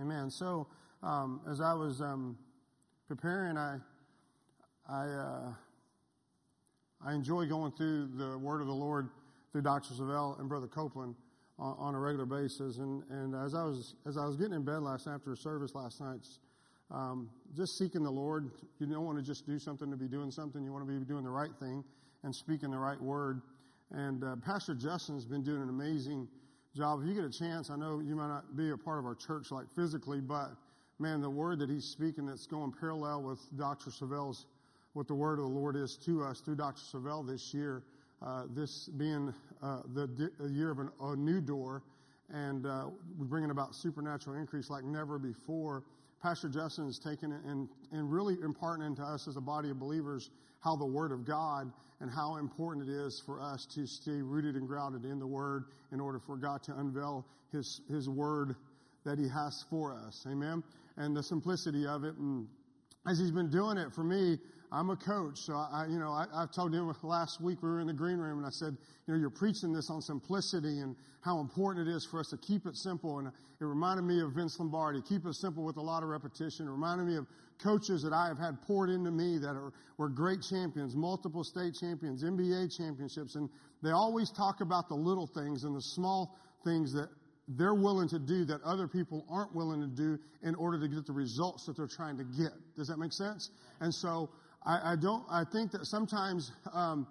Amen. So, um, as I was um, preparing, I, I, uh, I enjoy going through the Word of the Lord through Dr. Savelle and Brother Copeland on, on, a regular basis. And, and as I was as I was getting in bed last night after service last night, um, just seeking the Lord. You don't want to just do something to be doing something. You want to be doing the right thing and speaking the right word. And uh, Pastor Justin's been doing an amazing job. If you get a chance, I know you might not be a part of our church like physically, but man, the word that he's speaking that's going parallel with Dr. Savelle's, what the word of the Lord is to us through Dr. Savelle this year, uh, this being uh, the di- year of an, a new door, and uh, we're bringing about supernatural increase like never before. Pastor Justin has taken it and, and really imparting into us as a body of believers how the Word of God and how important it is for us to stay rooted and grounded in the Word in order for God to unveil His, His Word that He has for us. Amen? And the simplicity of it. And as He's been doing it for me, I'm a coach, so I, you know, I, I told him last week we were in the green room, and I said, you know, you're preaching this on simplicity and how important it is for us to keep it simple. And it reminded me of Vince Lombardi, keep it simple with a lot of repetition. It reminded me of coaches that I have had poured into me that are, were great champions, multiple state champions, NBA championships, and they always talk about the little things and the small things that they're willing to do that other people aren't willing to do in order to get the results that they're trying to get. Does that make sense? And so I, I don't. I think that sometimes. Um,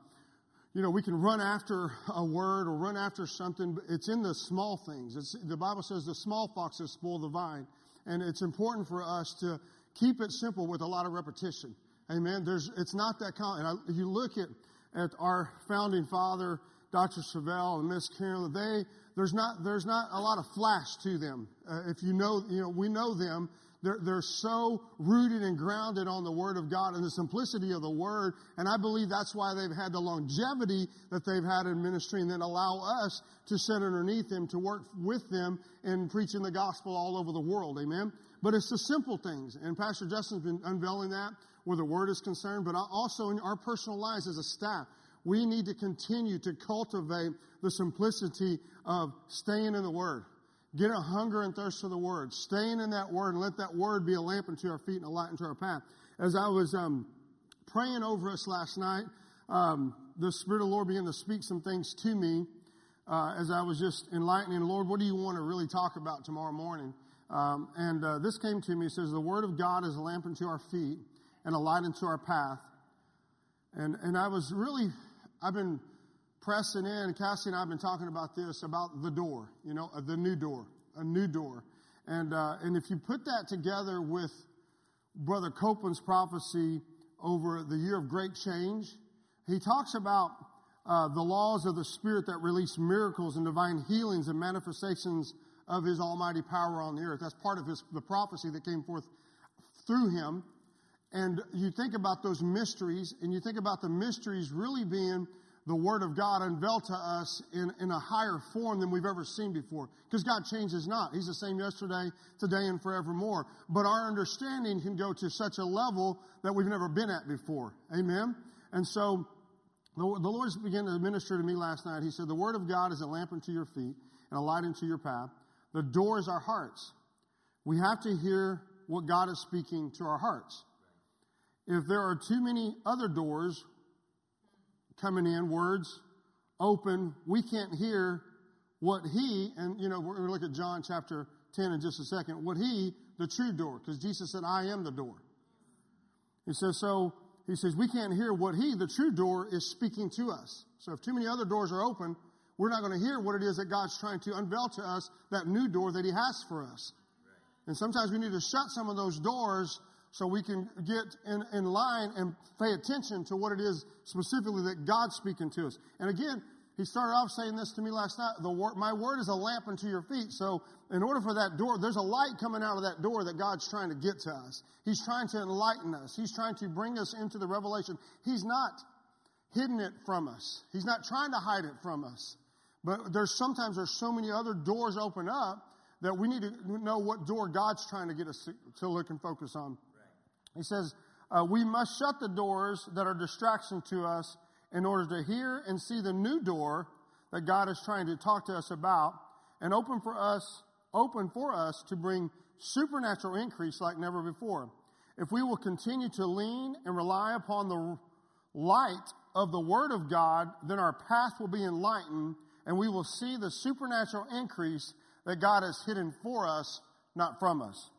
you know, we can run after a word or run after something, but it's in the small things. It's, the Bible says the small foxes spoil the vine. And it's important for us to keep it simple with a lot of repetition. Amen. There's, it's not that common. And I, you look at, at our founding father, Dr. Savelle and Miss Carolyn, they, there's not, there's not a lot of flash to them. Uh, if you know, you know, we know them they're, they're so rooted and grounded on the Word of God and the simplicity of the Word. And I believe that's why they've had the longevity that they've had in ministry and then allow us to sit underneath them, to work with them in preaching the gospel all over the world. Amen. But it's the simple things. And Pastor Justin's been unveiling that where the Word is concerned, but also in our personal lives as a staff. We need to continue to cultivate the simplicity of staying in the Word Get a hunger and thirst for the Word. Staying in that Word and let that Word be a lamp unto our feet and a light unto our path. As I was um, praying over us last night, um, the Spirit of the Lord began to speak some things to me uh, as I was just enlightening. Lord, what do you want to really talk about tomorrow morning? Um, and uh, this came to me. It says, The Word of God is a lamp unto our feet and a light unto our path. And, and I was really, I've been pressing in, Cassie and I have been talking about this, about the door, you know, the new door, a new door. And, uh, and if you put that together with Brother Copeland's prophecy over the year of great change, he talks about uh, the laws of the Spirit that release miracles and divine healings and manifestations of His almighty power on the earth. That's part of his, the prophecy that came forth through him. And you think about those mysteries, and you think about the mysteries really being the Word of God unveiled to us in, in a higher form than we've ever seen before. Because God changes not. He's the same yesterday, today, and forevermore. But our understanding can go to such a level that we've never been at before. Amen? And so, the, the Lord began to minister to me last night. He said, The Word of God is a lamp unto your feet and a light unto your path. The door is our hearts. We have to hear what God is speaking to our hearts. If there are too many other doors, coming in, words open. We can't hear what he, and you know, we're going to look at John chapter 10 in just a second, what he, the true door, because Jesus said, I am the door. He says, so he says, we can't hear what he, the true door, is speaking to us. So if too many other doors are open, we're not going to hear what it is that God's trying to unveil to us, that new door that he has for us. And sometimes we need to shut some of those doors so we can get in, in line and pay attention to what it is specifically that God's speaking to us. And again, he started off saying this to me last night. The word, my word is a lamp unto your feet. So in order for that door, there's a light coming out of that door that God's trying to get to us. He's trying to enlighten us. He's trying to bring us into the revelation. He's not hidden it from us. He's not trying to hide it from us. But there's sometimes there's so many other doors open up that we need to know what door God's trying to get us to, to look and focus on. He says, uh, we must shut the doors that are distraction to us in order to hear and see the new door that God is trying to talk to us about and open for us, open for us to bring supernatural increase like never before. If we will continue to lean and rely upon the light of the Word of God, then our path will be enlightened and we will see the supernatural increase that God has hidden for us, not from us.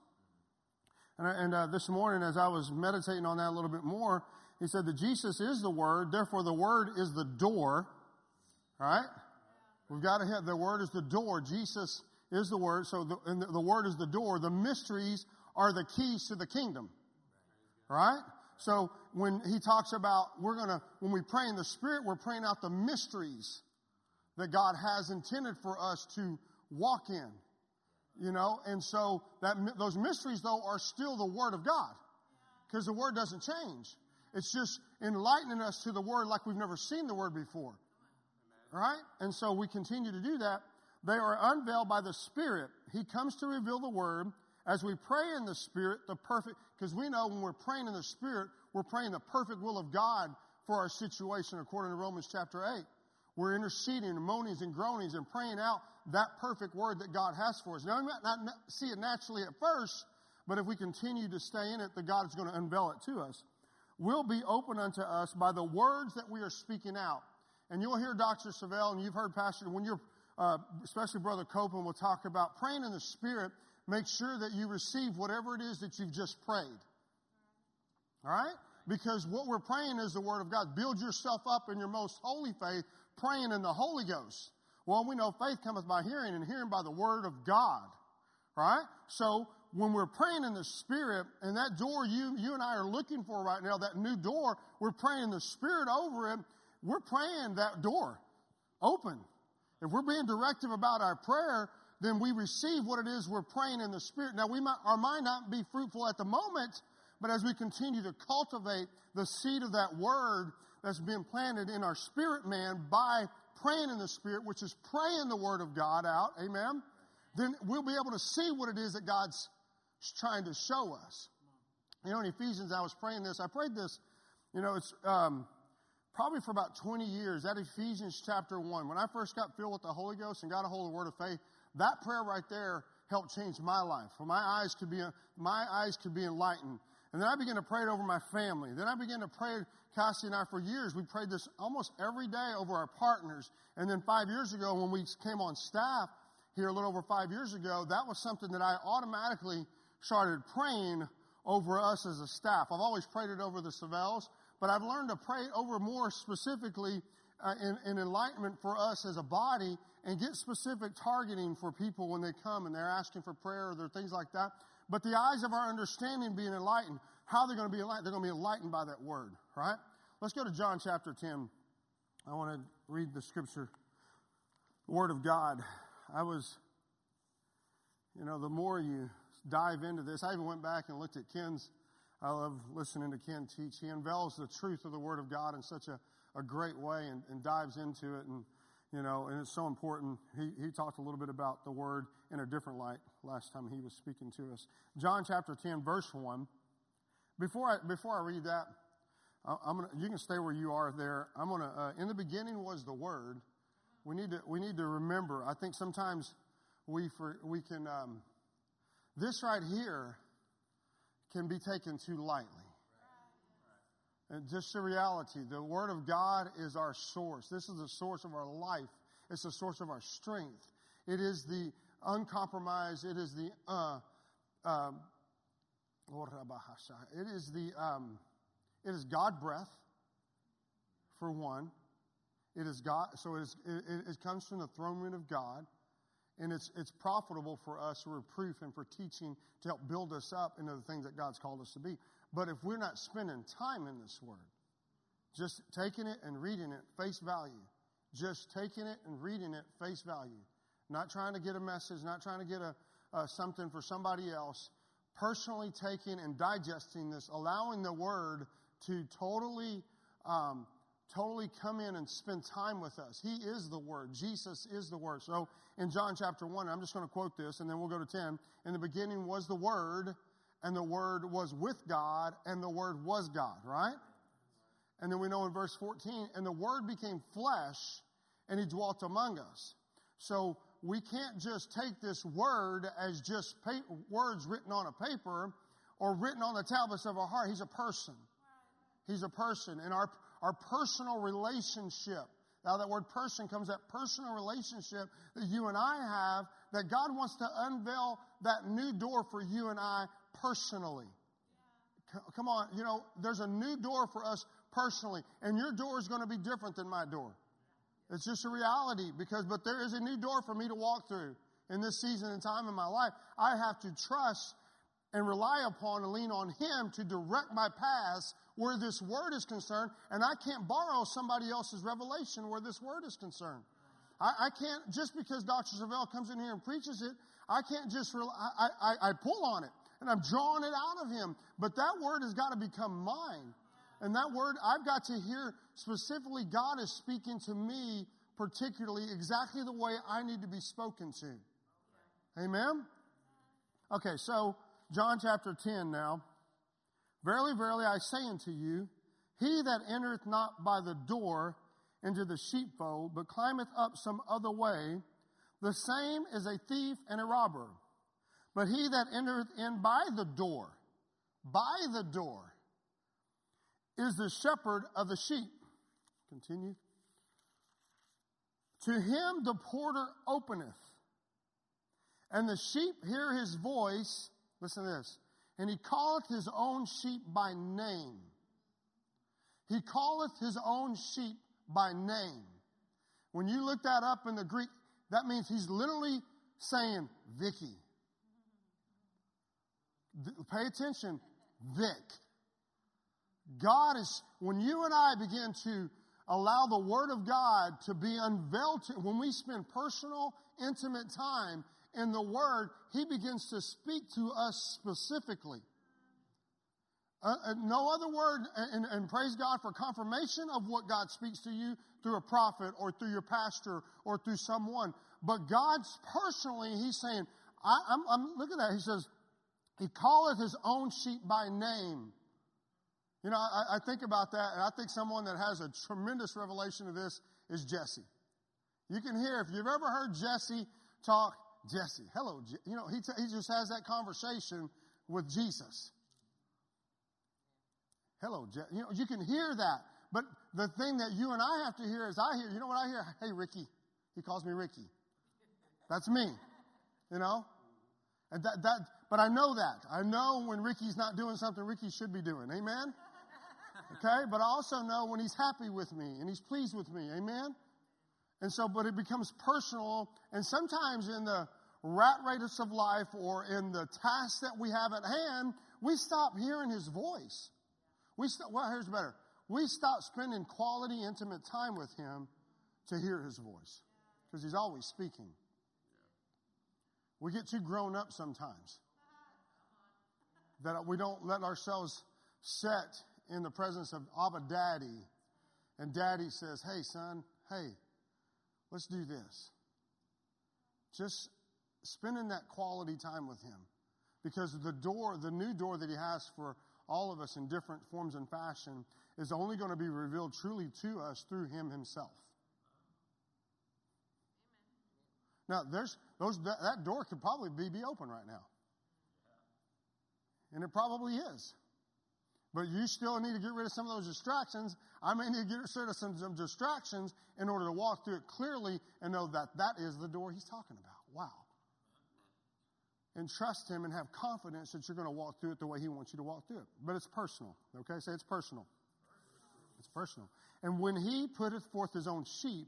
And, and uh, this morning, as I was meditating on that a little bit more, he said that Jesus is the Word, therefore the Word is the door, right? We've got to have the Word is the door. Jesus is the Word, so the, and the, the Word is the door. The mysteries are the keys to the kingdom, right? So when he talks about we're going to, when we pray in the Spirit, we're praying out the mysteries that God has intended for us to walk in. You know, and so that those mysteries though are still the Word of God because the Word doesn't change. It's just enlightening us to the Word like we've never seen the Word before. Right? And so we continue to do that. They are unveiled by the Spirit. He comes to reveal the Word. As we pray in the Spirit, the perfect, because we know when we're praying in the Spirit, we're praying the perfect will of God for our situation according to Romans chapter 8. We're interceding and moanings and groanings and praying out that perfect word that God has for us. Now, we might not see it naturally at first, but if we continue to stay in it, the God is going to unveil it to us. Will be open unto us by the words that we are speaking out. And you'll hear Dr. Savelle, and you've heard Pastor, when you're, uh, especially Brother Copeland will talk about praying in the Spirit, make sure that you receive whatever it is that you've just prayed. All right? Because what we're praying is the Word of God. Build yourself up in your most holy faith, praying in the Holy Ghost. Well, we know faith cometh by hearing, and hearing by the Word of God. Right? So, when we're praying in the Spirit, and that door you, you and I are looking for right now, that new door, we're praying the Spirit over it, we're praying that door open. If we're being directive about our prayer, then we receive what it is we're praying in the Spirit. Now, we might, our mind not be fruitful at the moment, but as we continue to cultivate the seed of that word that's been planted in our spirit man by praying in the Spirit, which is praying the Word of God out, amen, then we'll be able to see what it is that God's trying to show us. You know, in Ephesians, I was praying this. I prayed this, you know, it's um, probably for about 20 years. That Ephesians chapter 1. When I first got filled with the Holy Ghost and got a hold of the Word of faith, that prayer right there helped change my life. For my eyes could be, my eyes could be enlightened. And then I began to pray it over my family. Then I began to pray, Cassie and I, for years, we prayed this almost every day over our partners. And then five years ago, when we came on staff here a little over five years ago, that was something that I automatically started praying over us as a staff. I've always prayed it over the Savelles, but I've learned to pray it over more specifically uh, in, in enlightenment for us as a body and get specific targeting for people when they come and they're asking for prayer or things like that. But the eyes of our understanding being enlightened. How they're going to be enlightened? They're going to be enlightened by that word, right? Let's go to John chapter 10. I want to read the scripture, the word of God. I was, you know, the more you dive into this, I even went back and looked at Ken's. I love listening to Ken teach. He unveils the truth of the word of God in such a, a great way and, and dives into it. And you know, and it's so important. He, he talked a little bit about the word in a different light last time he was speaking to us. John chapter 10, verse 1. Before I, before I read that, gonna, you can stay where you are there. I'm going to, uh, in the beginning was the word. We need to, we need to remember. I think sometimes we, for, we can, um, this right here can be taken too lightly. And just the reality, the Word of God is our source. This is the source of our life. It's the source of our strength. It is the uncompromised. It is the uh, um, it is the um, it is God breath for one. It is God. So it, is, it, it comes from the throne room of God, and it's it's profitable for us for reproof and for teaching to help build us up into the things that God's called us to be. But if we're not spending time in this Word, just taking it and reading it face value, just taking it and reading it face value, not trying to get a message, not trying to get a, something for somebody else, personally taking and digesting this, allowing the Word to totally, um, totally come in and spend time with us. He is the Word. Jesus is the Word. So in John chapter 1, I'm just going to quote this and then we'll go to 10. In the beginning was the Word and the Word was with God, and the Word was God, right? And then we know in verse 14, and the Word became flesh, and He dwelt among us. So we can't just take this word as just pa- words written on a paper or written on the tablets of our heart. He's a person. He's a person. And our, our personal relationship, now that word person comes that personal relationship that you and I have, that God wants to unveil that new door for you and I personally. Come on, you know, there's a new door for us personally, and your door is going to be different than my door. It's just a reality because, but there is a new door for me to walk through in this season and time in my life. I have to trust and rely upon and lean on Him to direct my paths where this word is concerned, and I can't borrow somebody else's revelation where this word is concerned. I, I can't, just because Dr. Savelle comes in here and preaches it, I can't just, I, I, I pull on it and I'm drawing it out of Him. But that word has got to become mine. And that word, I've got to hear specifically God is speaking to me, particularly exactly the way I need to be spoken to. Amen? Okay, so John chapter 10 now. Verily, verily, I say unto you, he that entereth not by the door into the sheepfold, but climbeth up some other way, the same is a thief and a robber. But he that entereth in by the door, by the door, is the shepherd of the sheep. Continue. To him the porter openeth, and the sheep hear his voice. Listen to this. And he calleth his own sheep by name. He calleth his own sheep by name. When you look that up in the Greek, that means he's literally saying, Vicky. Pay attention, Vic. God is, when you and I begin to allow the Word of God to be unveiled, to, when we spend personal, intimate time in the Word, He begins to speak to us specifically. Uh, uh, no other word, and, and, praise God for confirmation of what God speaks to you through a prophet or through your pastor or through someone. But God's personally, He's saying, I, I'm, I'm, look at that. He says, He calleth His own sheep by name. You know, I, I, think about that, and I think someone that has a tremendous revelation of this is Jesse. You can hear, if you've ever heard Jesse talk, Jesse, hello, you know, he, t- he just has that conversation with Jesus. Hello, Je-. you know, you can hear that. But the thing that you and I have to hear is I hear, you know what I hear? Hey, Ricky. He calls me Ricky. That's me. You know? And that, that, but I know that. I know when Ricky's not doing something Ricky should be doing. Amen? Okay? But I also know when he's happy with me and he's pleased with me. Amen? And so, but it becomes personal. And sometimes in the rat race of life or in the tasks that we have at hand, we stop hearing his voice. We stop, well, here's better. We stop spending quality, intimate time with him to hear his voice because he's always speaking. We get too grown up sometimes that we don't let ourselves set in the presence of Abba Daddy. And Daddy says, Hey, son, hey, let's do this. Just spending that quality time with Him. Because the door, the new door that He has for all of us in different forms and fashion, is only going to be revealed truly to us through Him Himself. Now, there's those that, that door could probably be, be open right now. And it probably is. But you still need to get rid of some of those distractions. I may need to get rid of some, distractions in order to walk through it clearly and know that that is the door he's talking about. Wow. And trust him and have confidence that you're going to walk through it the way he wants you to walk through it. But it's personal. Okay? Say it's personal. It's personal. And when he putteth forth his own sheep,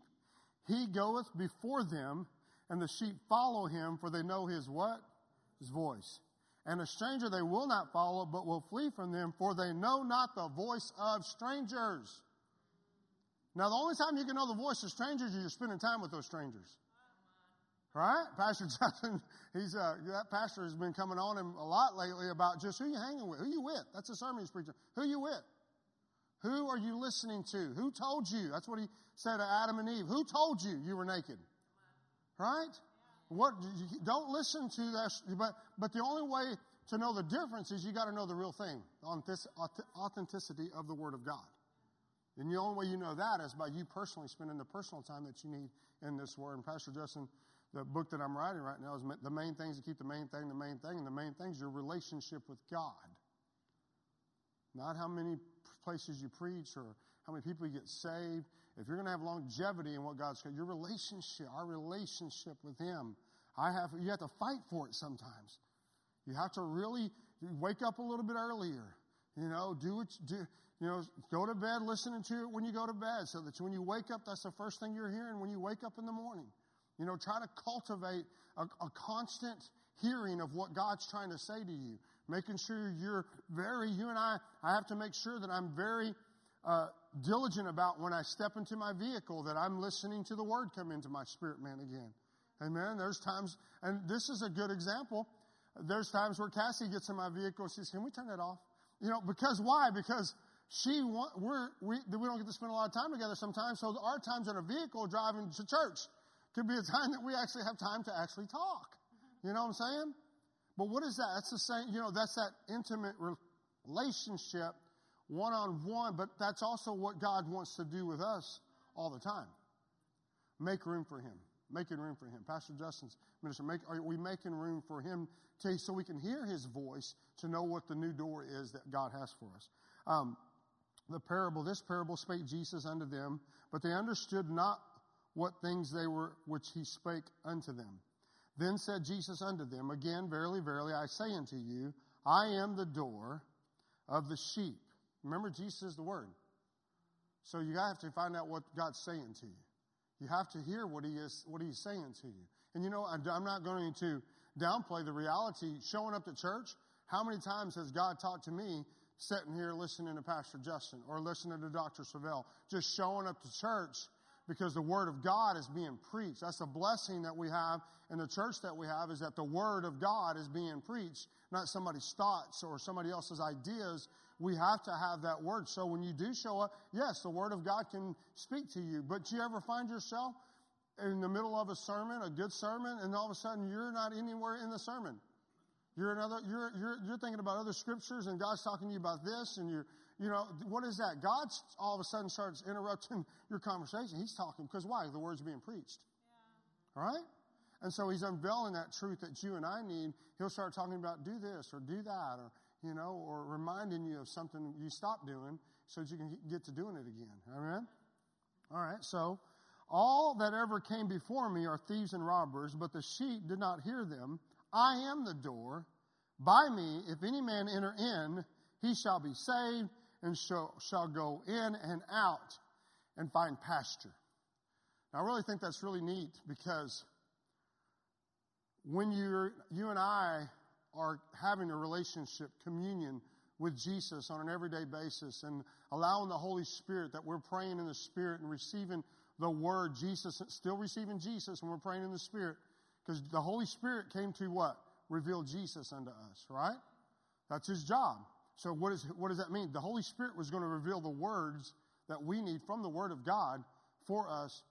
he goeth before them, and the sheep follow him, for they know his what? His voice. And a stranger they will not follow, but will flee from them, for they know not the voice of strangers. Now, the only time you can know the voice of strangers is you're spending time with those strangers. Right? Pastor Johnson, he's, uh, that pastor has been coming on him a lot lately about just who you hanging with, who you with. That's a sermon he's preaching. Who you with? Who are you listening to? Who told you? That's what he said to Adam and Eve. Who told you you were naked? Right? What, don't listen to that, but, but the only way to know the difference is you got to know the real thing, the authenticity of the Word of God. And the only way you know that is by you personally spending the personal time that you need in this Word. And Pastor Justin the book that I'm writing right now is the main things to keep the main thing the main thing, and the main thing is your relationship with God. Not how many places you preach or how many people you get saved. If you're going to have longevity in what God's got, your relationship, our relationship with Him, I have. You have to fight for it sometimes. You have to really wake up a little bit earlier. You know, do what you do. You know, go to bed listening to it when you go to bed, so that when you wake up, that's the first thing you're hearing when you wake up in the morning. You know, try to cultivate a, a constant hearing of what God's trying to say to you making sure you're very, you and I, I have to make sure that I'm very uh, diligent about when I step into my vehicle that I'm listening to the word come into my spirit man again. Amen. There's times, and this is a good example. There's times where Cassie gets in my vehicle and says, Can we turn that off? You know, because why? Because she want, we're, we, we don't get to spend a lot of time together sometimes. So our times in a vehicle driving to church could be a time that we actually have time to actually talk. You know what I'm saying? But what is that? That's the same, you know, that's that intimate relationship one on one, but that's also what God wants to do with us all the time. Make room for Him. Making room for Him. Pastor Justin's minister, make, are we making room for Him to, so we can hear His voice to know what the new door is that God has for us? Um, the parable, this parable spake Jesus unto them, but they understood not what things they were which He spake unto them. Then said Jesus unto them, Again, verily, verily, I say unto you, I am the door of the sheep. Remember, Jesus is the Word. So you have to find out what God's saying to you. You have to hear what He is, what He's saying to you. And you know, I'm not going to downplay the reality. Showing up to church, how many times has God talked to me sitting here listening to Pastor Justin or listening to Dr. Savelle, just showing up to church because the Word of God is being preached. That's a blessing that we have in the church that we have is that the Word of God is being preached, not somebody's thoughts or somebody else's ideas. We have to have that Word. So when you do show up, yes, the Word of God can speak to you. But do you ever find yourself in the middle of a sermon, a good sermon, and all of a sudden you're not anywhere in the sermon? You're another, you're, you're, you're thinking about other scriptures and God's talking to you about this and you're, you know, what is that? God all of a sudden starts interrupting your conversation. He's talking because why? The word's being preached. Yeah. All right? And so he's unveiling that truth that you and I need. He'll start talking about do this or do that or, you know, or reminding you of something you stopped doing so that you can get to doing it again. Amen? All right. So all that ever came before me are thieves and robbers, but the sheep did not hear them. I am the door. By me, if any man enter in, he shall be saved and shall, shall go in and out and find pasture. Now, I really think that's really neat because when you're, you and I are having a relationship, communion with Jesus on an everyday basis and allowing the Holy Spirit that we're praying in the Spirit and receiving the Word, Jesus, still receiving Jesus when we're praying in the Spirit, because the Holy Spirit came to what? Reveal Jesus unto us, right? That's His job. So what, is, what does that mean? The Holy Spirit was going to reveal the words that we need from the Word of God for us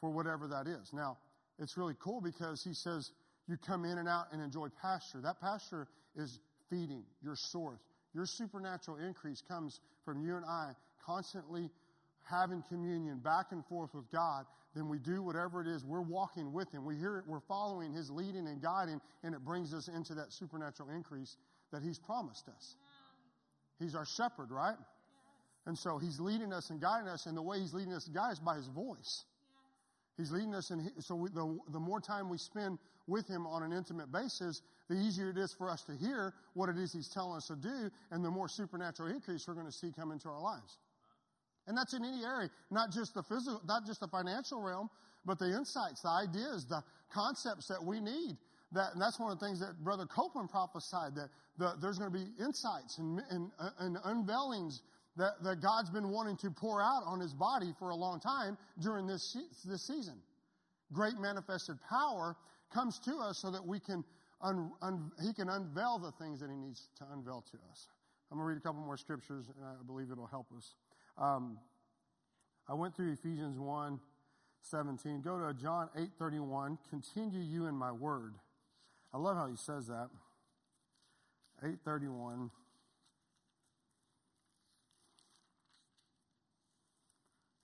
for whatever that is. Now, it's really cool because he says you come in and out and enjoy pasture. That pasture is feeding your source. Your supernatural increase comes from you and I constantly having communion back and forth with God. Then we do whatever it is. We're walking with Him. We hear it. We're following His leading and guiding, and it brings us into that supernatural increase that He's promised us. He's our shepherd, right? And so he's leading us and guiding us, and the way he's leading us and guiding us by his voice. He's leading us, and so we, the, the more time we spend with him on an intimate basis, the easier it is for us to hear what it is he's telling us to do, and the more supernatural increase we're going to see come into our lives. And that's in any area, not just the physical, not just the financial realm, but the insights, the ideas, the concepts that we need that, and that's one of the things that Brother Copeland prophesied that the, there's going to be insights and, and, and unveilings that, that, God's been wanting to pour out on His body for a long time during this this season. Great manifested power comes to us so that we can un, un, He can unveil the things that He needs to unveil to us. I'm going to read a couple more scriptures, and I believe it'll help us. Um, I went through Ephesians 1, 17. Go to John 8, 31. Continue you in my word I love how he says that. 831.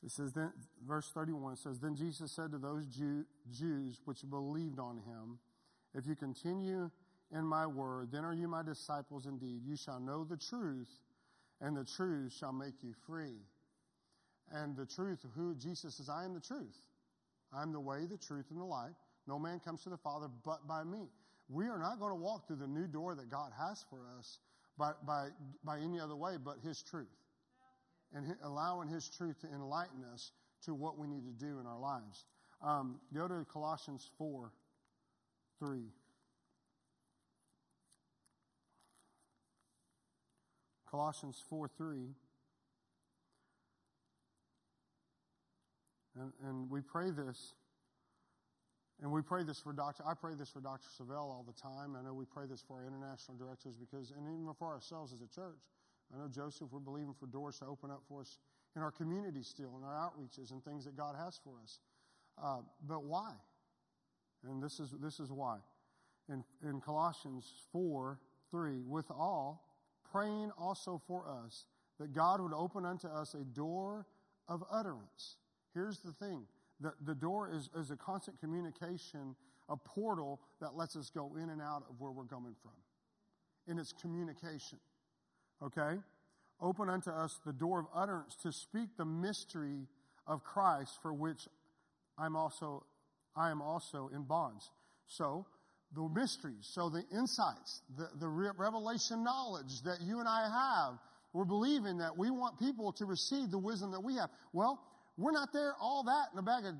It says, then, verse 31 says, Then Jesus said to those Jew, Jews which believed on him, If you continue in my word, then are you my disciples indeed. You shall know the truth, and the truth shall make you free. And the truth, who Jesus says, I am the truth. I'm the way, the truth, and the life. No man comes to the Father but by me. We are not going to walk through the new door that God has for us by, by, by any other way but His truth. And allowing His truth to enlighten us to what we need to do in our lives. Um, go to Colossians 4 3. Colossians 4 3. And, and we pray this. And we pray this for Dr. I pray this for Dr. Savelle all the time. I know we pray this for our international directors because, and even for ourselves as a church. I know Joseph, we're believing for doors to open up for us in our community still, in our outreaches and things that God has for us. Uh, but why? And this is this is why. In, in Colossians 4 3, with all, praying also for us that God would open unto us a door of utterance Here's the thing the, the door is, is a constant communication, a portal that lets us go in and out of where we're coming from. In its communication. Okay? Open unto us the door of utterance to speak the mystery of Christ for which I'm also, I am also in bonds. So, the mysteries, so the insights, the, the revelation knowledge that you and I have, we're believing that we want people to receive the wisdom that we have. Well, we're not there all that in a bag of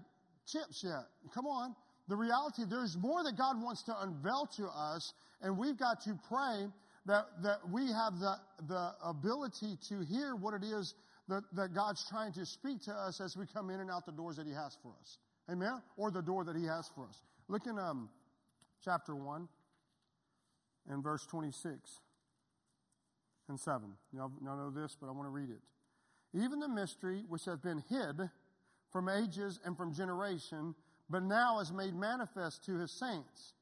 chips yet. Come on. The reality, there's more that God wants to unveil to us, and we've got to pray that, that we have the, the ability to hear what it is that, that God's trying to speak to us as we come in and out the doors that He has for us. Amen? Or the door that He has for us. Look in um, chapter 1 and verse 26 and 7. Y'all, y'all know this, but I want to read it even the mystery which has been hid from ages and from generation, but now is made manifest to his saints,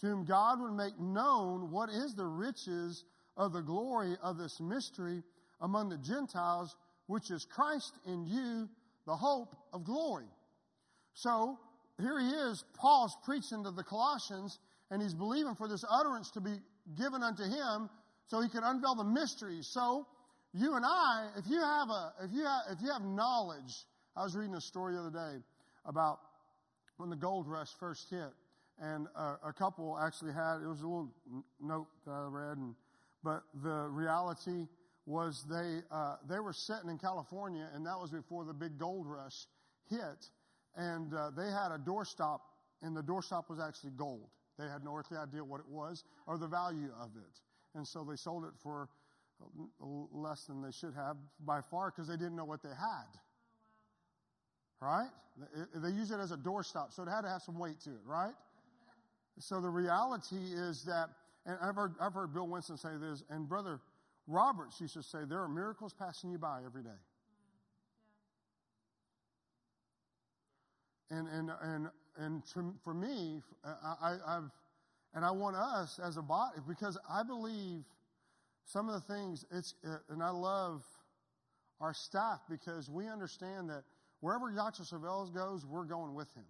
to whom God would make known what is the riches of the glory of this mystery among the Gentiles, which is Christ in you, the hope of glory. So, here he is, Paul's preaching to the Colossians, and he's believing for this utterance to be given unto him so he can unveil the mysteries. So, you and I, if you have a, if you have, if you have knowledge, I was reading a story the other day about when the gold rush first hit, and a, a couple actually had it was a little note that I read, and but the reality was they uh, they were sitting in California, and that was before the big gold rush hit, and uh, they had a doorstop, and the doorstop was actually gold. They had no earthly idea what it was or the value of it, and so they sold it for less than they should have by far because they didn't know what they had. Oh, wow. Right? They use it as a doorstop, so it had to have some weight to it, right? So the reality is that, and I've heard, I've heard Bill Winston say this, and Brother Roberts used to say, there are miracles passing you by every day. And, and, and, and to, for me, I, I've, and I want us as a body, because I believe some of the things, it's, uh, and I love our staff because we understand that wherever Dr. Savelles goes, we're going with him.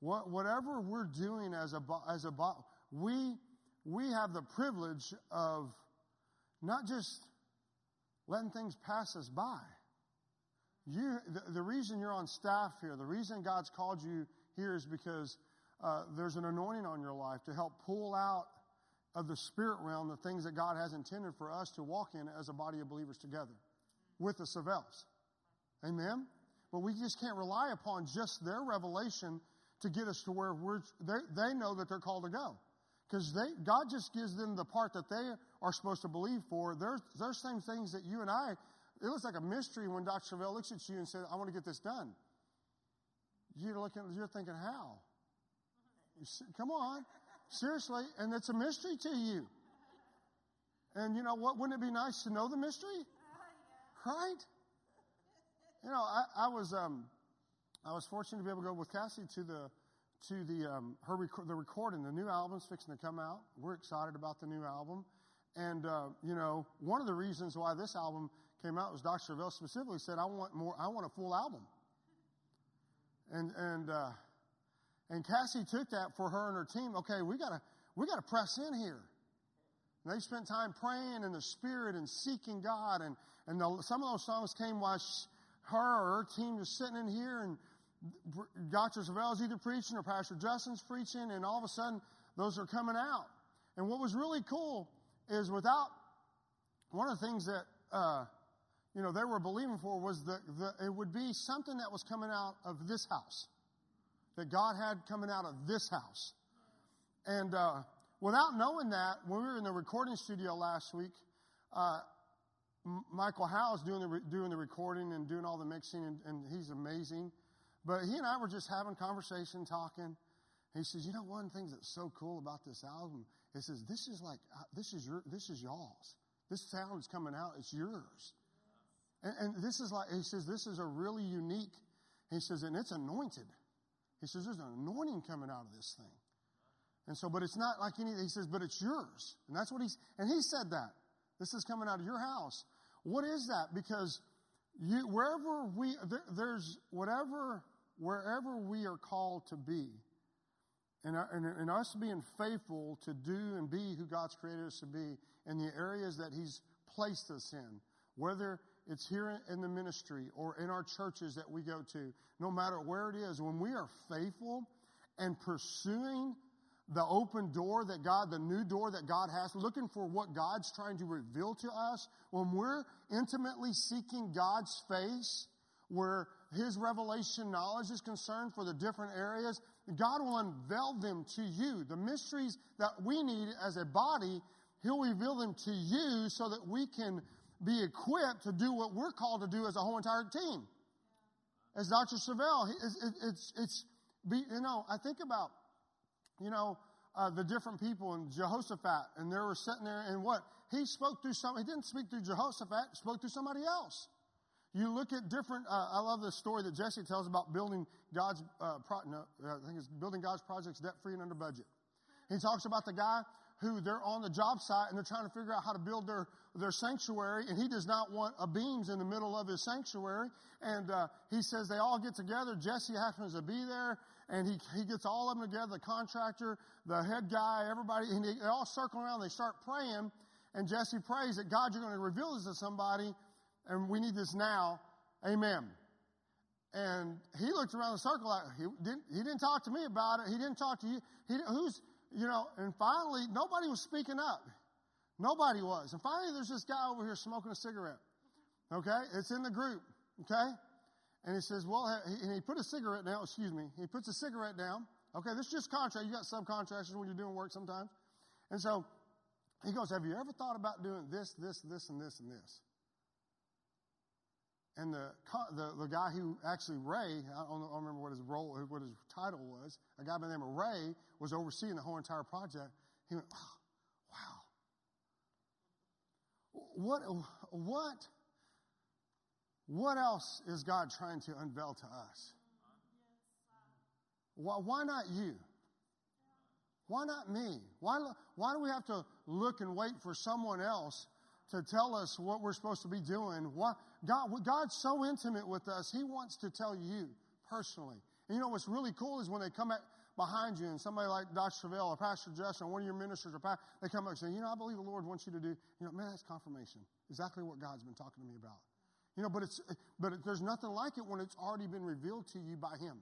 What, whatever we're doing as a, as a, we, we have the privilege of not just letting things pass us by. You, the, the reason you're on staff here, the reason God's called you here is because uh, there's an anointing on your life to help pull out of the spirit realm, the things that God has intended for us to walk in as a body of believers together with the Savelles. Amen? But we just can't rely upon just their revelation to get us to where we're, they, they know that they're called to go. Because they, God just gives them the part that they are supposed to believe for. There's, there's same things that you and I, it looks like a mystery when Dr. Savelle looks at you and says, I want to get this done. You're looking, you're thinking, how? Come on. Seriously, and it's a mystery to you. And you know what? Wouldn't it be nice to know the mystery? Right? You know, I, I was um, I was fortunate to be able to go with Cassie to the to the um, her rec- the recording. The new album's fixing to come out. We're excited about the new album, and uh, you know, one of the reasons why this album came out was Dr. Savelle specifically said, I want more, I want a full album. And, and, uh, and Cassie took that for her and her team. Okay, we gotta, we gotta press in here. And they spent time praying in the Spirit and seeking God. And, and the, some of those songs came while she, her or her team was sitting in here and Dr. Savelle's either preaching or Pastor Justin's preaching, and all of a sudden those are coming out. And what was really cool is without one of the things that uh, you know they were believing for was that the, it would be something that was coming out of this house, that God had coming out of this house. And uh, without knowing that, when we were in the recording studio last week, uh, Michael Howe is doing the doing the recording and doing all the mixing, and, and he's amazing. But he and I were just having conversation, talking. He says, "You know, one of the things that's so cool about this album he says, This is like, uh, this is your, this is y'all's. This sound is coming out. It's yours. And, and this is like, he says, this is a really unique, he says, and it's anointed. He says, there's an anointing coming out of this thing. And so, but it's not like any, he says, but it's yours. And that's what he's, and he said that. This is coming out of your house. What is that? Because you, wherever we, there, there's whatever, wherever we are called to be, and, uh, and, and us being faithful to do and be who God's created us to be in the areas that He's placed us in, whether it's here in the ministry or in our churches that we go to, no matter where it is, when we are faithful and pursuing the open door that God, the new door that God has, looking for what God's trying to reveal to us, when we're intimately seeking God's face, where His revelation knowledge is concerned for the different areas, God will unveil them to you. The mysteries that we need as a body, He'll reveal them to you so that we can be equipped to do what we're called to do as a whole entire team. As Dr. Savelle, it's, it's, it's be, you know, I think about, you know, uh, the different people in Jehoshaphat, and they were sitting there, and what? He spoke through some, he didn't speak through Jehoshaphat, spoke through somebody else. You look at different, uh, I love the story that Jesse tells about building God's, uh, pro, no, I think it's building God's projects debt free and under budget. He talks about the guy who they're on the job site and they're trying to figure out how to build their, their sanctuary and he does not want a beams in the middle of his sanctuary. And, uh, he says they all get together. Jesse happens to be there and he, he gets all of them together, the contractor, the head guy, everybody, and they, they all circle around. They start praying and Jesse prays that God, you're going to reveal this to somebody and we need this now. Amen. And he looked around the circle like, he didn't, he didn't talk to me about it. He didn't talk to you. He, who's, you know, and finally, nobody was speaking up. Nobody was. And finally, there's this guy over here smoking a cigarette. Okay? It's in the group. Okay? And he says, well, and he put a cigarette down, excuse me. He puts a cigarette down. Okay, this is just contract. You got subcontractors when you're doing work sometimes. And so he goes, have you ever thought about doing this, this, this, and this, and this? And the, the, the guy who actually, Ray, I don't, I don't, remember what his role, what his title was, a guy by the name of Ray was overseeing the whole entire project. He went, oh, wow. What, what, what else is God trying to unveil to us? Why, why not you? Why not me? Why, why do we have to look and wait for someone else to tell us what we're supposed to be doing? Why, God, God's so intimate with us, He wants to tell you personally. And you know what's really cool is when they come at, behind you and somebody like Dr. Savelle or Pastor Justin or one of your ministers or pastor, they come up and say, you know, I believe the Lord wants you to do, you know, man, that's confirmation. Exactly what God's been talking to me about. You know, but it's, but there's nothing like it when it's already been revealed to you by Him.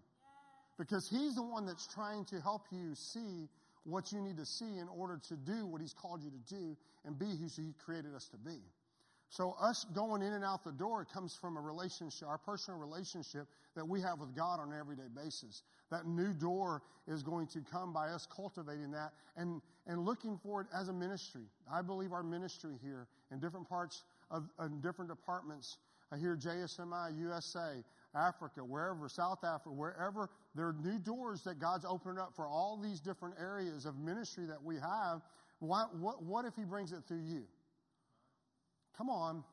Because He's the one that's trying to help you see what you need to see in order to do what He's called you to do and be who He created us to be. So us going in and out the door comes from a relationship, our personal relationship that we have with God on an everyday basis. That new door is going to come by us cultivating that and, and looking for it as a ministry. I believe our ministry here in different parts of, in different departments, uh, I hear JSMI, USA, Africa, wherever, South Africa, wherever, there are new doors that God's opening up for all these different areas of ministry that we have. Why, what, what if He brings it through you? Come on.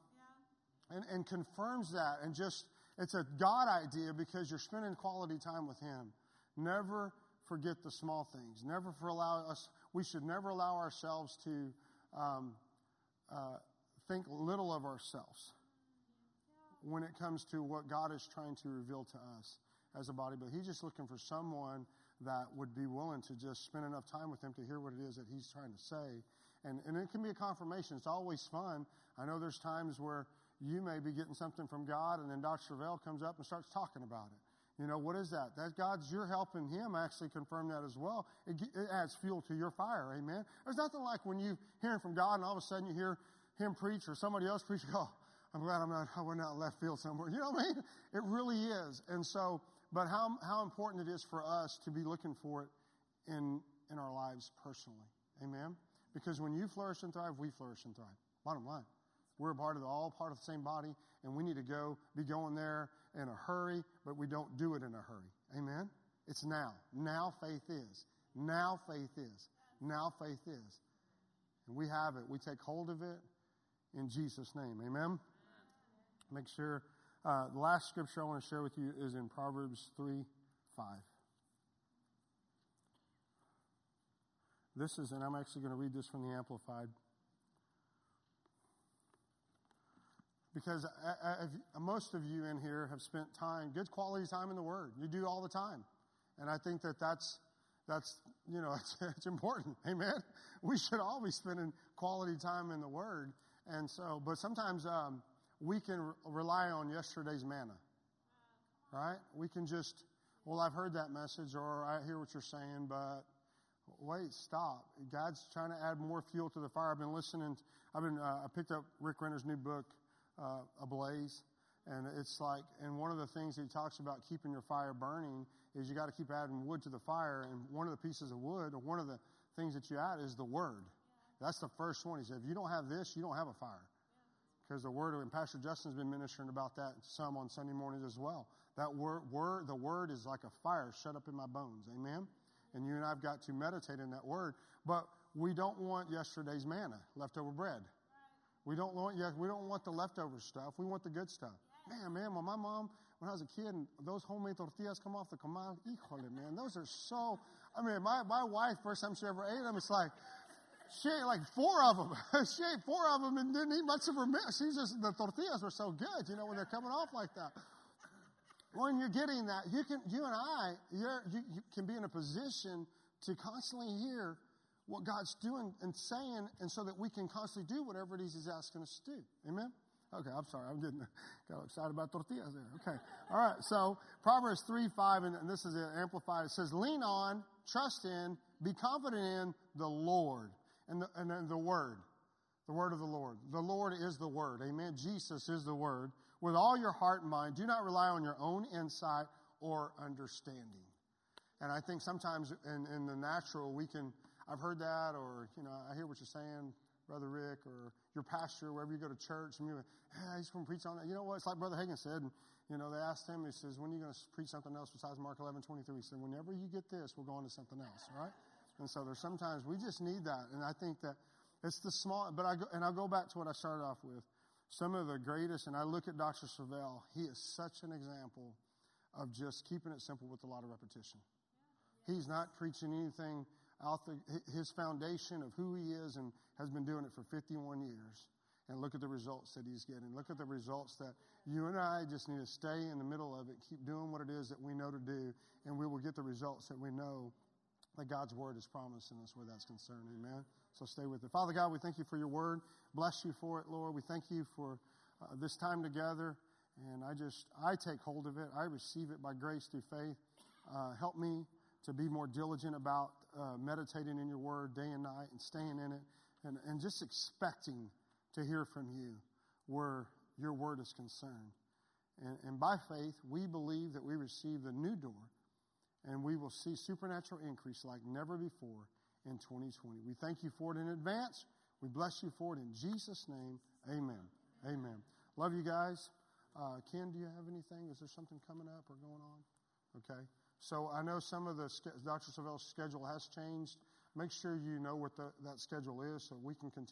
Yeah. And, and confirms that and just, it's a God idea because you're spending quality time with Him. Never forget the small things. Never for allow us, we should never allow ourselves to um, uh, think little of ourselves. when it comes to what God is trying to reveal to us as a body. But He's just looking for someone that would be willing to just spend enough time with Him to hear what it is that He's trying to say. And, and it can be a confirmation. It's always fun. I know there's times where you may be getting something from God, and then Dr. Savelle comes up and starts talking about it. You know, what is that? That God's, you're helping him actually confirm that as well. It, it adds fuel to your fire. Amen. There's nothing like when you hearing from God and all of a sudden you hear him preach or somebody else preach. Oh, I'm glad I'm not, I went out left field somewhere. You know what I mean? It really is. And so, but how, how important it is for us to be looking for it in, in our lives personally. Amen. Because when you flourish and thrive, we flourish and thrive. Bottom line. We're a part of the, all part of the same body, and we need to go, be going there in a hurry, but we don't do it in a hurry. Amen? It's now. Now faith is. Now faith is. Now faith is. And we have it. We take hold of it in Jesus' name. Amen? Make sure. Uh, the last scripture I want to share with you is in Proverbs 3 5. This is, and I'm actually going to read this from the Amplified. because I, I, most of you in here have spent time, good quality time in the Word. You do all the time, and I think that that's that's you know it's, it's important. Amen. We should all be spending quality time in the Word, and so, but sometimes um, we can re- rely on yesterday's manna, right? We can just, well, I've heard that message, or I hear what you're saying, but wait, stop. God's trying to add more fuel to the fire. I've been listening. I've been. Uh, I picked up Rick Renner's new book uh, ablaze. And it's like, and one of the things he talks about keeping your fire burning is you got to keep adding wood to the fire. And one of the pieces of wood, or one of the things that you add, is the word. That's the first one. He said, if you don't have this, you don't have a fire. Because the word, and Pastor Justin's been ministering about that some on Sunday mornings as well. That word, word, the word is like a fire shut up in my bones. Amen? And you and I've got to meditate in that word. But we don't want yesterday's manna, leftover bread. We don't want, we don't want the leftover stuff. We want the good stuff. Man, man, when my mom, when I was a kid, and those homemade tortillas come off the comal, híjole, man, those are so, I mean, my, my wife, first time she ever ate them, it's like, like four of them. she ate four of them and didn't eat much of her. She just, the tortillas were so good, you know, when they're coming off like that. When you're getting that, you can, you and I, you you can be in a position to constantly hear what God's doing and saying, and so that we can constantly do whatever it is He's asking us to do. Amen? Okay, I'm sorry. I'm getting got excited about tortillas there. Okay. All right. So Proverbs 3 5, and, this is it, amplified. It says, Lean on, trust in, be confident in the Lord and the, and, the Word. The Word of the Lord. The Lord is the Word. Amen. Jesus is the Word. With all your heart and mind, do not rely on your own insight or understanding. And I think sometimes in, in the natural, we can I've heard that, or, you know, I hear what you're saying, Brother Rick, or your pastor, wherever you go to church, and you're like, hey, he's going to preach on that. You know what? It's like Brother Hagin said, and, you know, they asked him, he says, when are you going to preach something else besides Mark 11, 23? He said, whenever you get this, we'll go on to something else, right? And so there's sometimes we just need that. And I think that it's the small, but I go, and I'll go back to what I started off with. Some of the greatest, and I look at Dr. Savelle, he is such an example of just keeping it simple with a lot of repetition. He's not preaching anything out the, his foundation of who he is and has been doing it for 51 years. And look at the results that he's getting. Look at the results that you and I just need to stay in the middle of it, keep doing what it is that we know to do, and we will get the results that we know that God's word is promising us where that's concerned. Amen. So stay with it. Father God, we thank you for your word. Bless you for it, Lord. We thank you for uh, this time together. And I just, I take hold of it. I receive it by grace through faith. Uh, help me to be more diligent about uh, meditating in your word day and night and staying in it and, and just expecting to hear from you where your word is concerned. And, and by faith, we believe that we receive the new door and we will see supernatural increase like never before in 2020. We thank you for it in advance. We bless you for it in Jesus' name. Amen. Amen. Love you guys. Uh, Ken, do you have anything? Is there something coming up or going on? Okay. So I know some of the, Dr. Savelle's schedule has changed. Make sure you know what the, that schedule is so we can continue.